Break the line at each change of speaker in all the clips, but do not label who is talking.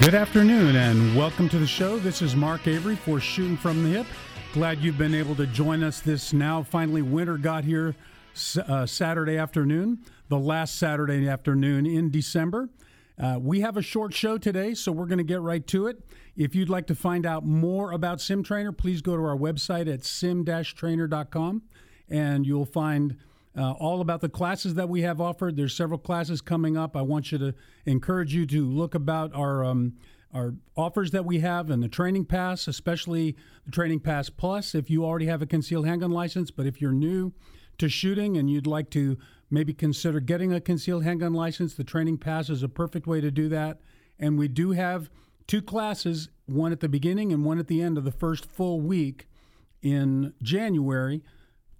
Good afternoon and welcome to the show. This is Mark Avery for Shooting from the Hip. Glad you've been able to join us this now. Finally, winter got here uh, Saturday afternoon, the last Saturday afternoon in December. Uh, we have a short show today, so we're going to get right to it. If you'd like to find out more about Sim Trainer, please go to our website at sim-trainer.com and you'll find uh, all about the classes that we have offered. There's several classes coming up. I want you to encourage you to look about our um, our offers that we have and the training pass, especially the training pass plus. If you already have a concealed handgun license, but if you're new to shooting and you'd like to maybe consider getting a concealed handgun license, the training pass is a perfect way to do that. And we do have two classes, one at the beginning and one at the end of the first full week in January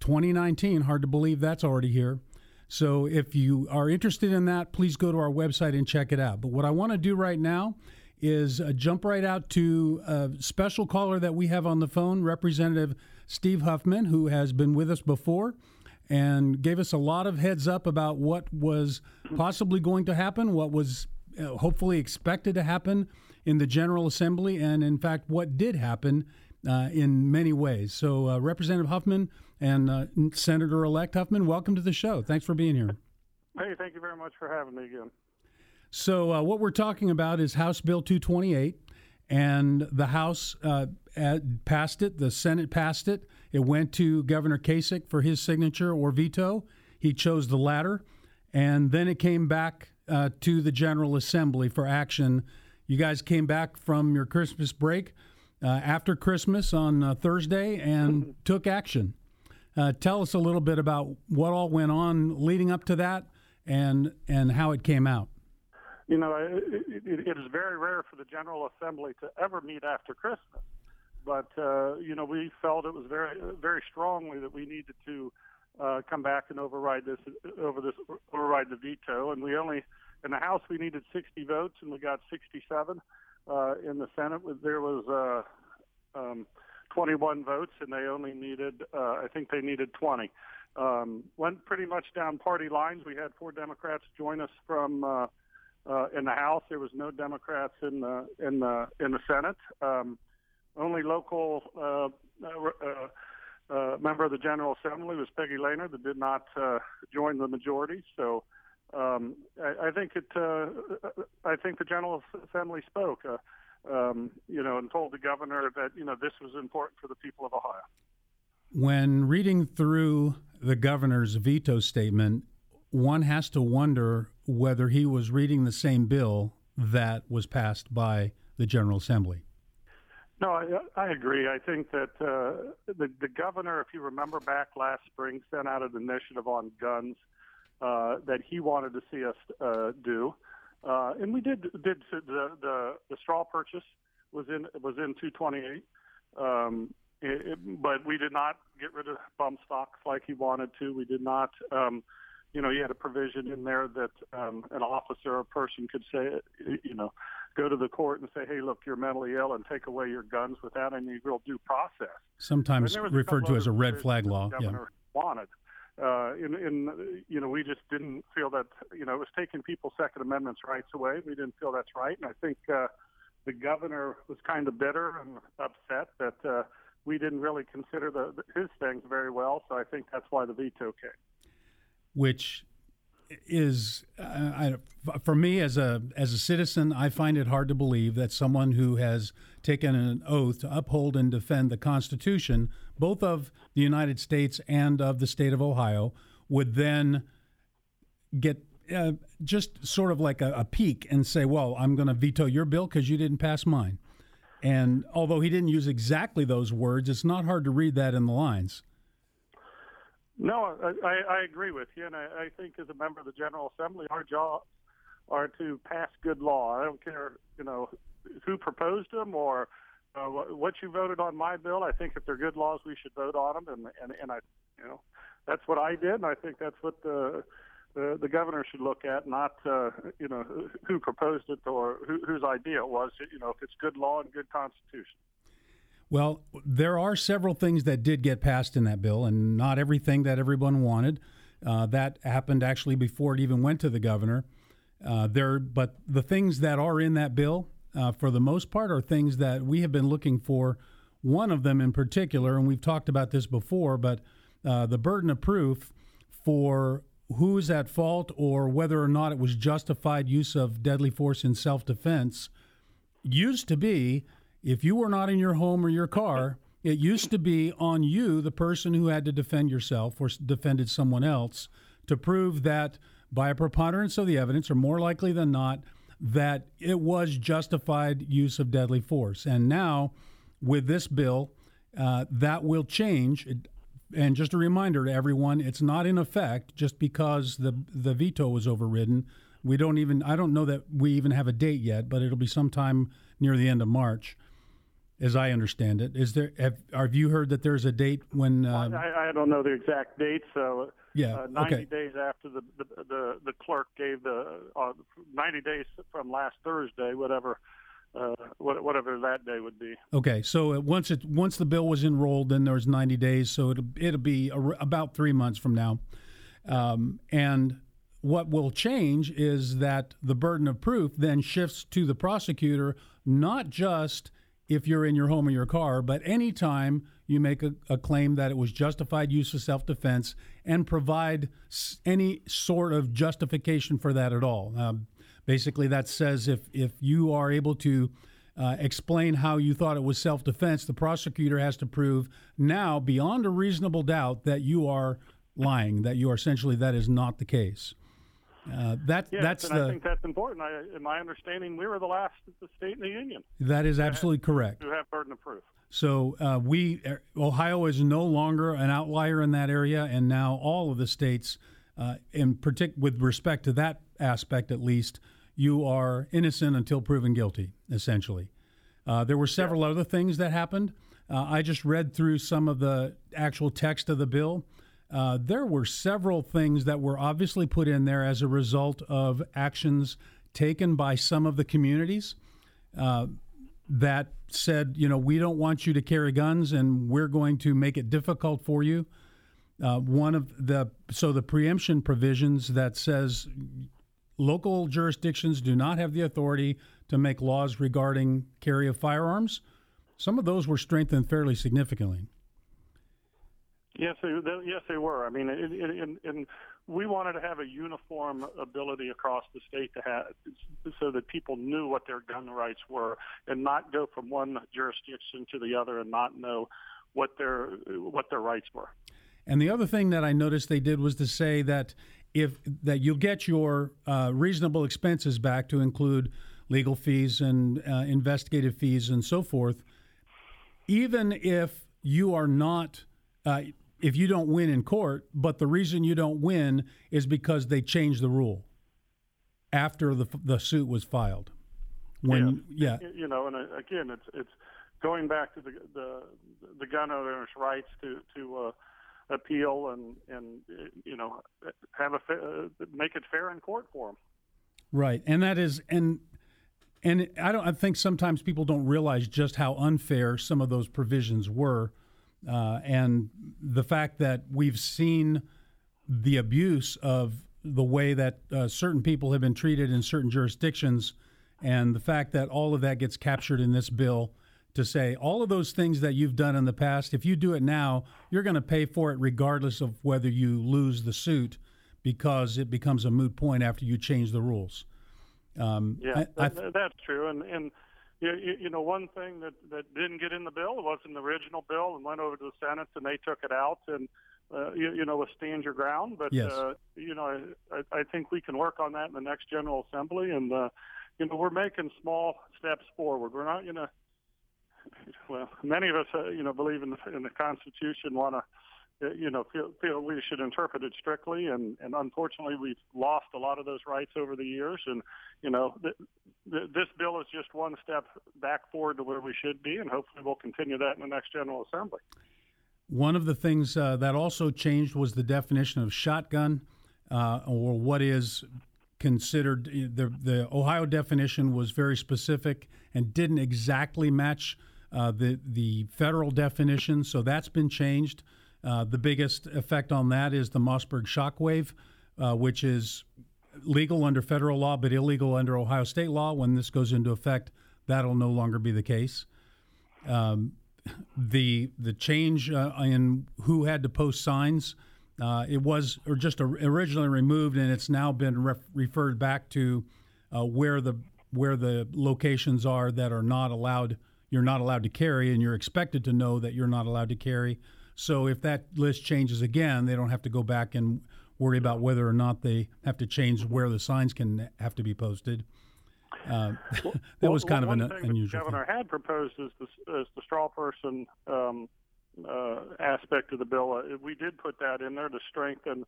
2019. Hard to believe that's already here. So if you are interested in that, please go to our website and check it out. But what I want to do right now is uh, jump right out to a special caller that we have on the phone, Representative Steve Huffman, who has been with us before and gave us a lot of heads up about what was possibly going to happen, what was uh, hopefully expected to happen in the General Assembly, and in fact, what did happen uh, in many ways. So, uh, Representative Huffman, and uh, Senator elect Huffman, welcome to the show. Thanks for being here.
Hey, thank you very much for having me again.
So, uh, what we're talking about is House Bill 228, and the House uh, passed it, the Senate passed it. It went to Governor Kasich for his signature or veto. He chose the latter, and then it came back uh, to the General Assembly for action. You guys came back from your Christmas break after Christmas on uh, Thursday and took action. Uh, tell us a little bit about what all went on leading up to that and and how it came out.
You know, it, it, it is very rare for the General Assembly to ever meet after Christmas, but uh, you know we felt it was very very strongly that we needed to uh, come back and override this over this override the veto, and we only in the House we needed 60 votes and we got 67. Uh, in the Senate, there was uh, um, 21 votes, and they only needed, uh, I think they needed 20. Um, went pretty much down party lines. We had four Democrats join us from uh, uh, in the House. There was no Democrats in the in the in the Senate. Um, only local uh, uh, uh, member of the General Assembly was Peggy Lehner that did not uh, join the majority. So um, I, I think it. Uh, I think the General Assembly spoke. Uh, um, you know, and told the governor that you know this was important for the people of Ohio.
When reading through the governor's veto statement, one has to wonder whether he was reading the same bill that was passed by the General Assembly.
No, I, I agree. I think that uh, the, the governor, if you remember back last spring, sent out an initiative on guns uh, that he wanted to see us uh, do. Uh, and we did did the, the the straw purchase was in was in 228, um, it, it, but we did not get rid of bump stocks like he wanted to. We did not. Um, you know, he had a provision in there that um, an officer or person could say, you know, go to the court and say, "Hey, look, you're mentally ill," and take away your guns without any real due process.
Sometimes referred to as a red flag law.
yeah. wanted uh, in, in you know we just didn't feel that you know it was taking people's Second Amendment's rights away. We didn't feel that's right, and I think uh, the governor was kind of bitter and upset that uh, we didn't really consider the, his things very well. So I think that's why the veto came.
Which is uh, I, for me as a as a citizen, I find it hard to believe that someone who has taken an oath to uphold and defend the Constitution, both of the United States and of the state of Ohio would then get uh, just sort of like a, a pique and say, "Well, I'm going to veto your bill because you didn't pass mine." And although he didn't use exactly those words, it's not hard to read that in the lines.
No, I, I agree with you, and I, I think as a member of the General Assembly, our job are to pass good law. I don't care, you know, who proposed them or uh, what you voted on my bill. I think if they're good laws, we should vote on them, and and and I, you know, that's what I did, and I think that's what the the, the governor should look at, not uh, you know who proposed it or who, whose idea it was. You know, if it's good law and good constitution.
Well, there are several things that did get passed in that bill, and not everything that everyone wanted. Uh, that happened actually before it even went to the governor. Uh, there, but the things that are in that bill, uh, for the most part, are things that we have been looking for. One of them in particular, and we've talked about this before, but uh, the burden of proof for who's at fault or whether or not it was justified use of deadly force in self defense used to be if you were not in your home or your car, it used to be on you, the person who had to defend yourself or defended someone else, to prove that by a preponderance of the evidence, or more likely than not, that it was justified use of deadly force. And now, with this bill, uh, that will change. And just a reminder to everyone, it's not in effect just because the the veto was overridden. We don't even I don't know that we even have a date yet, but it'll be sometime near the end of March, as I understand it. Is there have, have you heard that there's a date when?
Uh, I, I don't know the exact date, so
yeah,
uh, 90
okay.
days after the, the the the clerk gave the uh, 90 days from last Thursday, whatever uh, whatever that day would be.
Okay, so once it once the bill was enrolled, then there's 90 days, so it'll it'll be a, about three months from now, um, and what will change is that the burden of proof then shifts to the prosecutor, not just if you're in your home or your car, but anytime you make a, a claim that it was justified use of self defense and provide any sort of justification for that at all. Um, Basically, that says if, if you are able to uh, explain how you thought it was self defense, the prosecutor has to prove now, beyond a reasonable doubt, that you are lying, that you are essentially that is not the case. Uh, that
yes,
that's
and
the.
I think that's important. I, in my understanding, we were the last state in the union.
That is absolutely
have,
correct.
To have burden of proof.
So uh, we uh, Ohio is no longer an outlier in that area, and now all of the states, uh, in particular with respect to that aspect at least, you are innocent until proven guilty, essentially. Uh, there were several yeah. other things that happened. Uh, I just read through some of the actual text of the bill. Uh, there were several things that were obviously put in there as a result of actions taken by some of the communities uh, that said, you know, we don't want you to carry guns and we're going to make it difficult for you. Uh, one of the so the preemption provisions that says local jurisdictions do not have the authority to make laws regarding carry of firearms. Some of those were strengthened fairly significantly.
Yes, they, yes, they were. I mean, and we wanted to have a uniform ability across the state to have, so that people knew what their gun rights were, and not go from one jurisdiction to the other and not know what their what their rights were.
And the other thing that I noticed they did was to say that if that you'll get your uh, reasonable expenses back to include legal fees and uh, investigative fees and so forth, even if you are not. Uh, if you don't win in court, but the reason you don't win is because they changed the rule after the the suit was filed.
When yeah, yeah. you know, and uh, again, it's it's going back to the the, the gun owners' rights to to uh, appeal and and you know have a uh, make it fair in court for them.
Right, and that is and and I don't. I think sometimes people don't realize just how unfair some of those provisions were, uh, and the fact that we've seen the abuse of the way that uh, certain people have been treated in certain jurisdictions, and the fact that all of that gets captured in this bill to say all of those things that you've done in the past, if you do it now, you're going to pay for it regardless of whether you lose the suit because it becomes a moot point after you change the rules.
Um, yeah, I, I th- that's true. And, and you, you know, one thing that, that didn't get in the bill was in the original bill and went over to the Senate and they took it out. And uh, you, you, know, with stand your ground. But
yes.
uh, you know, I, I think we can work on that in the next General Assembly, and uh, you know, we're making small steps forward. We're not going to. Well, many of us, uh, you know, believe in the, in the Constitution, want to, you know, feel, feel we should interpret it strictly, and, and unfortunately, we've lost a lot of those rights over the years. And you know, th- th- this bill is just one step back forward to where we should be, and hopefully, we'll continue that in the next General Assembly.
One of the things uh, that also changed was the definition of shotgun, uh, or what is considered the the Ohio definition was very specific and didn't exactly match uh, the the federal definition. So that's been changed. Uh, the biggest effect on that is the Mossberg Shockwave, uh, which is legal under federal law but illegal under Ohio state law. When this goes into effect, that'll no longer be the case. Um, the the change uh, in who had to post signs uh, it was or just originally removed, and it's now been ref- referred back to uh, where the where the locations are that are not allowed. You're not allowed to carry, and you're expected to know that you're not allowed to carry. So if that list changes again, they don't have to go back and worry about whether or not they have to change where the signs can have to be posted. Uh, that was kind
well,
of an unusual.
The governor thing. had proposed is the, is the straw person um, uh, aspect of the bill. Uh, we did put that in there to strengthen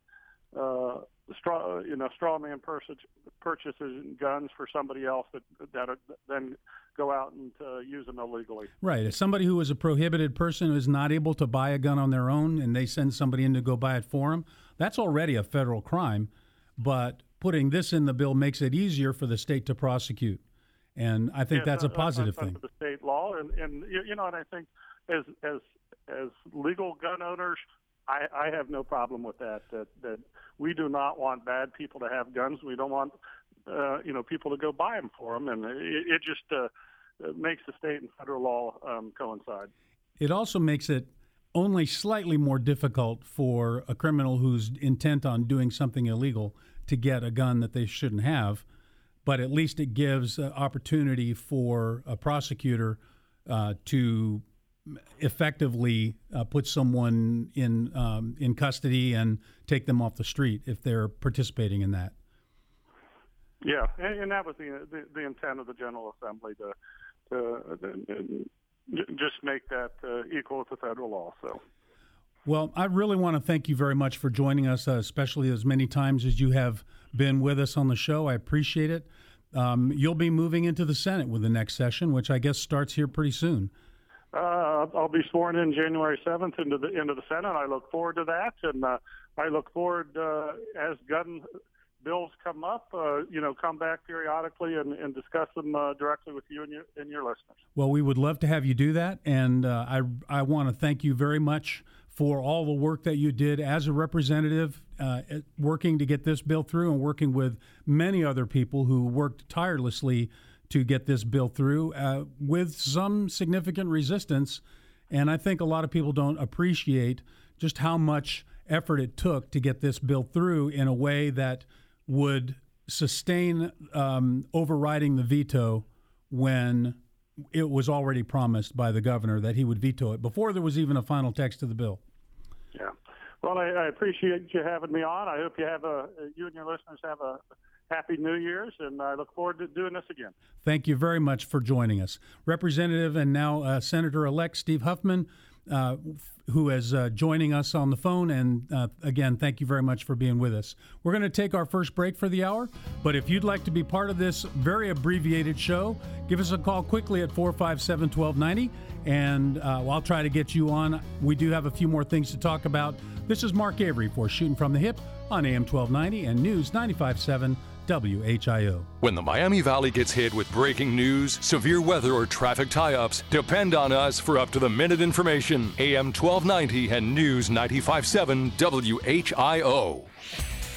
uh, straw, you know, straw man purchase, purchases guns for somebody else that that are, then go out and uh, use them illegally.
Right. If somebody who is a prohibited person who is not able to buy a gun on their own, and they send somebody in to go buy it for them, that's already a federal crime. But putting this in the bill makes it easier for the state to prosecute, and I think
yeah,
that's a positive thing.
The state law, and and you know, and I think as as as legal gun owners, I, I have no problem with that. That that we do not want bad people to have guns. We don't want uh, you know people to go buy them for them, and it, it just uh, makes the state and federal law um, coincide.
It also makes it only slightly more difficult for a criminal who's intent on doing something illegal to get a gun that they shouldn't have. But at least it gives uh, opportunity for a prosecutor uh, to effectively uh, put someone in um, in custody and take them off the street if they're participating in that.
Yeah, and, and that was the, the, the intent of the General Assembly to to, to just make that uh, equal to federal law. So.
Well, I really want to thank you very much for joining us, uh, especially as many times as you have been with us on the show. I appreciate it. Um, you'll be moving into the Senate with the next session, which I guess starts here pretty soon.
Uh, I'll be sworn in January 7th into the into the Senate. I look forward to that, and uh, I look forward uh, as gun bills come up, uh, you know, come back periodically and, and discuss them uh, directly with you and your and your listeners.
Well, we would love to have you do that, and uh, I I want to thank you very much for all the work that you did as a representative, working to get this bill through, and working with many other people who worked tirelessly to get this bill through uh, with some significant resistance. And I think a lot of people don't appreciate just how much effort it took to get this bill through in a way that would sustain um, overriding the veto when it was already promised by the governor that he would veto it before there was even a final text of the bill.
Yeah. Well, I, I appreciate you having me on. I hope you have a you and your listeners have a Happy New Year's, and I look forward to doing this again.
Thank you very much for joining us. Representative and now uh, Senator elect Steve Huffman, uh, who is uh, joining us on the phone. And uh, again, thank you very much for being with us. We're going to take our first break for the hour, but if you'd like to be part of this very abbreviated show, give us a call quickly at 457 1290, and uh, I'll try to get you on. We do have a few more things to talk about. This is Mark Avery for Shooting from the Hip on AM 1290 and News 957. WHIO.
When the Miami Valley gets hit with breaking news, severe weather, or traffic tie ups, depend on us for up to the minute information. AM 1290 and News 957 WHIO.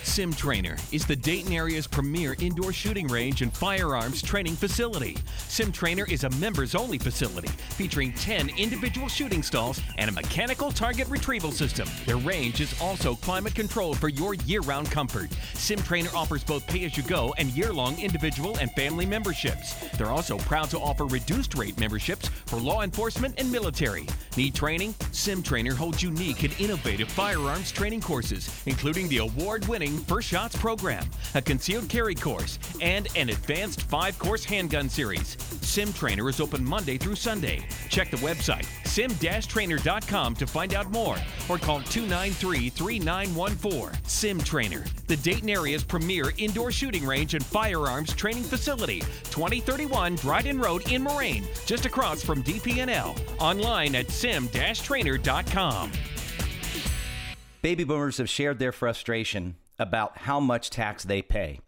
Sim Trainer is the Dayton area's premier indoor shooting range and firearms training facility. Sim Trainer is a members only facility featuring 10 individual shooting stalls and a mechanical target retrieval system. Their range is also climate controlled for your year round comfort. Sim Trainer offers both pay as you go and year long individual and family memberships. They're also proud to offer reduced rate memberships for law enforcement and military. Need training? Sim Trainer holds unique and innovative firearms training courses, including the award winning First Shots program, a concealed carry course, and an advanced five course handgun series. Sim Trainer is open Monday through Sunday. Check the website sim-trainer.com to find out more or call 293-3914. Sim Trainer, the Dayton area's premier indoor shooting range and firearms training facility, 2031 Dryden Road in Moraine, just across from DP&L. Online at sim-trainer.com.
Baby boomers have shared their frustration about how much tax they pay.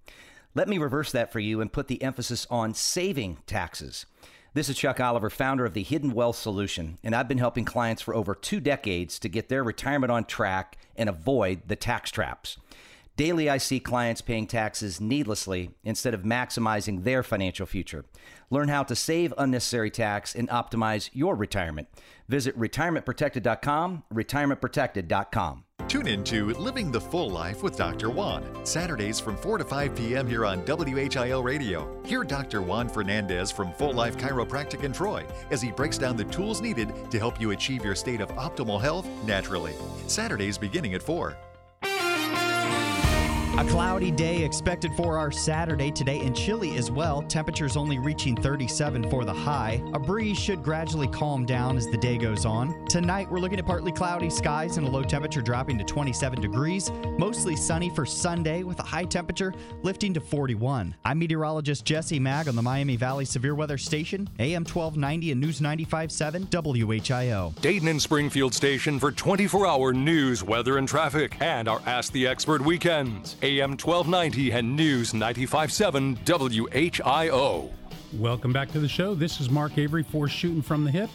Let me reverse that for you and put the emphasis on saving taxes. This is Chuck Oliver, founder of the Hidden Wealth Solution, and I've been helping clients for over two decades to get their retirement on track and avoid the tax traps. Daily, I see clients paying taxes needlessly instead of maximizing their financial future. Learn how to save unnecessary tax and optimize your retirement. Visit retirementprotected.com, retirementprotected.com.
Tune in to Living the Full Life with Dr. Juan, Saturdays from 4 to 5 p.m. here on WHIO Radio. Hear Dr. Juan Fernandez from Full Life Chiropractic in Troy as he breaks down the tools needed to help you achieve your state of optimal health naturally. Saturdays beginning at 4.
A cloudy day expected for our Saturday today and chilly as well. Temperatures only reaching 37 for the high. A breeze should gradually calm down as the day goes on. Tonight, we're looking at partly cloudy skies and a low temperature dropping to 27 degrees. Mostly sunny for Sunday with a high temperature lifting to 41. I'm meteorologist Jesse Maag on the Miami Valley Severe Weather Station, AM 1290 and News 95.7 WHIO.
Dayton and Springfield Station for 24 hour news, weather, and traffic, and our Ask the Expert weekends. AM 1290 and News 95.7 WHIO.
Welcome back to the show. This is Mark Avery for Shooting from the Hip.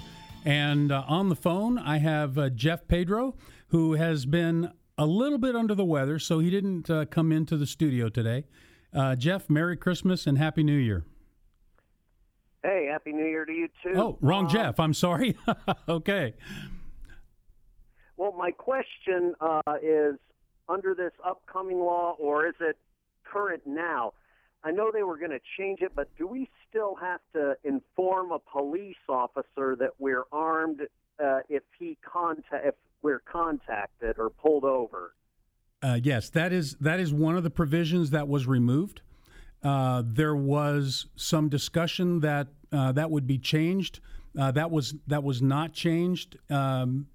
And uh, on the phone, I have uh, Jeff Pedro, who has been a little bit under the weather, so he didn't uh, come into the studio today. Uh, Jeff, Merry Christmas and Happy New Year.
Hey, Happy New Year to you too.
Oh, wrong Jeff. I'm sorry. okay.
Well, my question uh, is under this upcoming law, or is it current now? I know they were going to change it, but do we still have to inform a police officer that we're armed uh, if he contact if we're contacted or pulled over?
Uh, yes, that is that is one of the provisions that was removed. Uh, there was some discussion that uh, that would be changed. Uh, that was that was not changed. Um,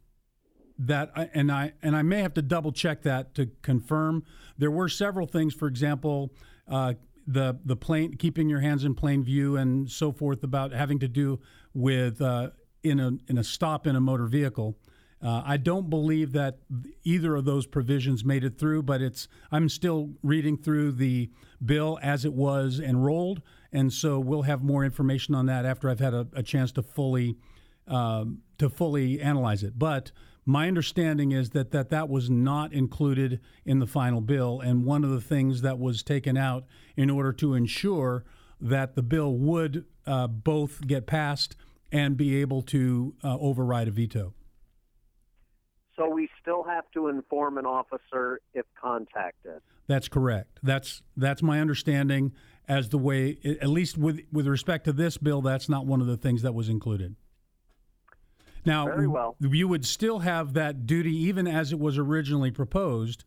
that I, and I and I may have to double check that to confirm. There were several things, for example, uh, the the plain keeping your hands in plain view and so forth about having to do with uh, in a in a stop in a motor vehicle. Uh, I don't believe that either of those provisions made it through, but it's I'm still reading through the bill as it was enrolled, and so we'll have more information on that after I've had a, a chance to fully um, to fully analyze it. But my understanding is that, that that was not included in the final bill, and one of the things that was taken out in order to ensure that the bill would uh, both get passed and be able to uh, override a veto.
So we still have to inform an officer if contacted.
That's correct. That's that's my understanding. As the way, at least with with respect to this bill, that's not one of the things that was included. Now,
Very well.
you would still have that duty, even as it was originally proposed,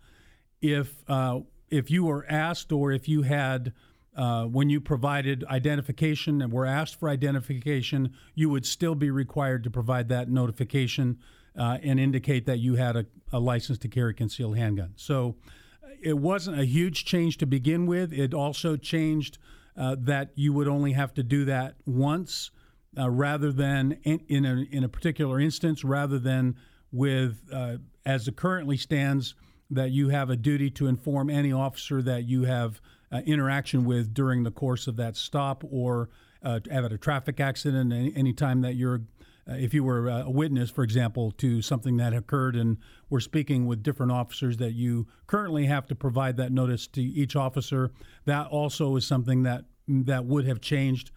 if uh, if you were asked or if you had. Uh, when you provided identification and were asked for identification, you would still be required to provide that notification uh, and indicate that you had a, a, license to carry concealed handgun. So uh, it wasn't a huge change to begin with. It also changed uh, that you would only have to do that once uh, rather than in, in, a, in a particular instance, rather than with, uh, as it currently stands, that you have a duty to inform any officer that you have uh, interaction with during the course of that stop or uh, at a traffic accident, any, anytime that you're uh, if you were a witness, for example, to something that occurred and we're speaking with different officers, that you currently have to provide that notice to each officer. That also is something that that would have changed,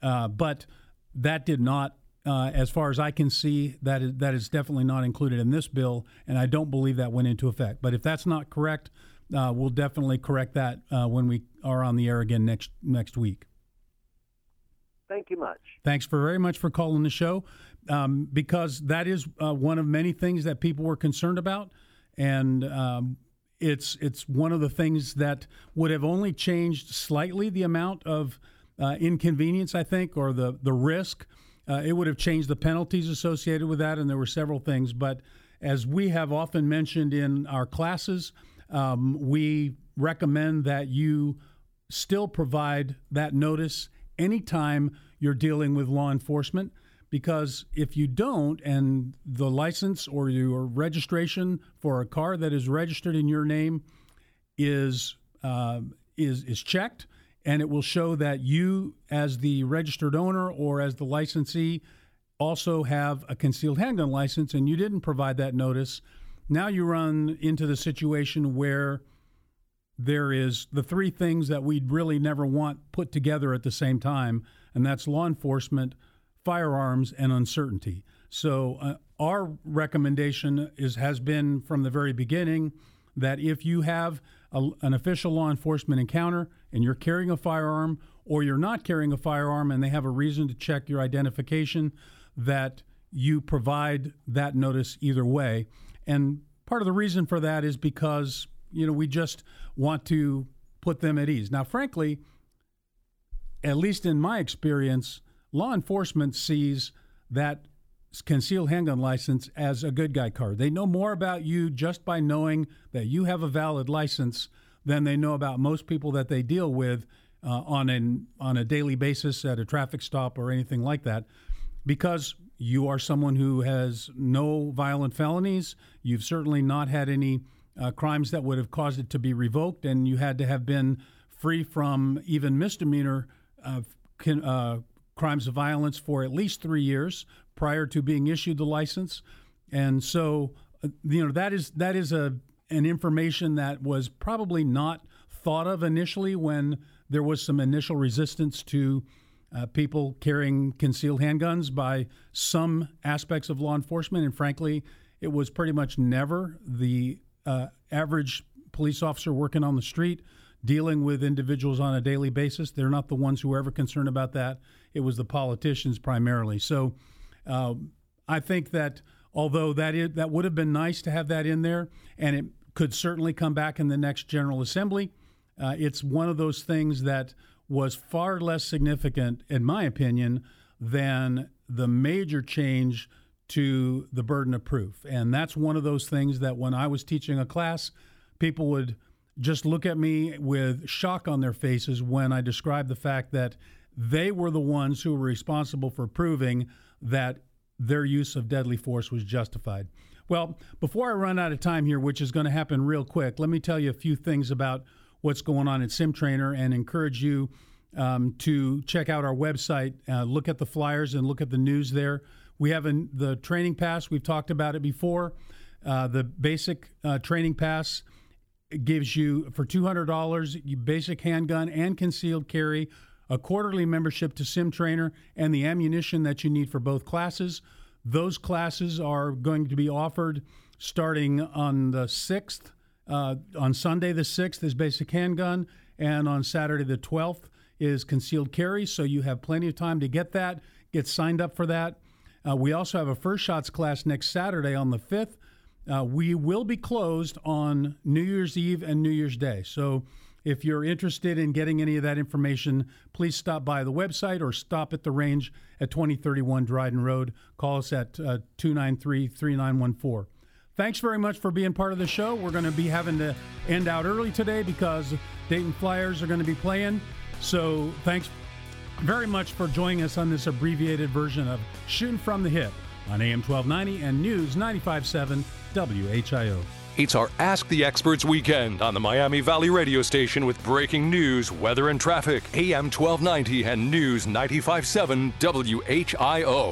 uh, but that did not. Uh, as far as I can see, that is, that is definitely not included in this bill, and I don't believe that went into effect. But if that's not correct, uh, we'll definitely correct that uh, when we are on the air again next next week.
Thank you much.
Thanks for very much for calling the show, um, because that is uh, one of many things that people were concerned about, and um, it's it's one of the things that would have only changed slightly the amount of uh, inconvenience, I think, or the the risk. Uh, it would have changed the penalties associated with that, and there were several things. But as we have often mentioned in our classes, um, we recommend that you still provide that notice anytime you're dealing with law enforcement because if you don't and the license or your registration for a car that is registered in your name is uh, is is checked and it will show that you as the registered owner or as the licensee also have a concealed handgun license and you didn't provide that notice now you run into the situation where there is the three things that we'd really never want put together at the same time, and that's law enforcement, firearms, and uncertainty. So uh, our recommendation is has been from the very beginning that if you have a, an official law enforcement encounter and you're carrying a firearm or you're not carrying a firearm and they have a reason to check your identification, that you provide that notice either way. And part of the reason for that is because you know we just want to put them at ease. Now, frankly, at least in my experience, law enforcement sees that concealed handgun license as a good guy card. They know more about you just by knowing that you have a valid license than they know about most people that they deal with uh, on an on a daily basis at a traffic stop or anything like that, because you are someone who has no violent felonies. You've certainly not had any uh, crimes that would have caused it to be revoked, and you had to have been free from even misdemeanor uh, can, uh, crimes of violence for at least three years prior to being issued the license. And so, uh, you know, that is that is a an information that was probably not thought of initially when there was some initial resistance to uh, people carrying concealed handguns by some aspects of law enforcement. And frankly, it was pretty much never the uh, average police officer working on the street dealing with individuals on a daily basis. They're not the ones who are ever concerned about that. It was the politicians primarily. So uh, I think that although that is, that would have been nice to have that in there, and it could certainly come back in the next General Assembly, uh, it's one of those things that was far less significant, in my opinion, than the major change to the burden of proof. And that's one of those things that when I was teaching a class, people would just look at me with shock on their faces when I described the fact that they were the ones who were responsible for proving that their use of deadly force was justified. Well, before I run out of time here, which is going to happen real quick, let me tell you a few things about what's going on at SimTrainer and encourage you um, to check out our website, uh, look at the flyers, and look at the news there. We have an, the training pass. We've talked about it before. Uh, the basic uh, training pass gives you for two hundred dollars basic handgun and concealed carry, a quarterly membership to Sim Trainer, and the ammunition that you need for both classes. Those classes are going to be offered starting on the sixth. Uh, on Sunday the sixth is basic handgun, and on Saturday the twelfth is concealed carry. So you have plenty of time to get that. Get signed up for that. Uh, we also have a first shots class next Saturday on the 5th. Uh, we will be closed on New Year's Eve and New Year's Day. So if you're interested in getting any of that information, please stop by the website or stop at the range at 2031 Dryden Road. Call us at uh, 293 3914. Thanks very much for being part of the show. We're going to be having to end out early today because Dayton Flyers are going to be playing. So thanks very much for joining us on this abbreviated version of Shooting from the Hip on AM 1290 and News 957 WHIO.
It's our Ask the Experts weekend on the Miami Valley radio station with breaking news, weather, and traffic. AM 1290 and News 957 WHIO.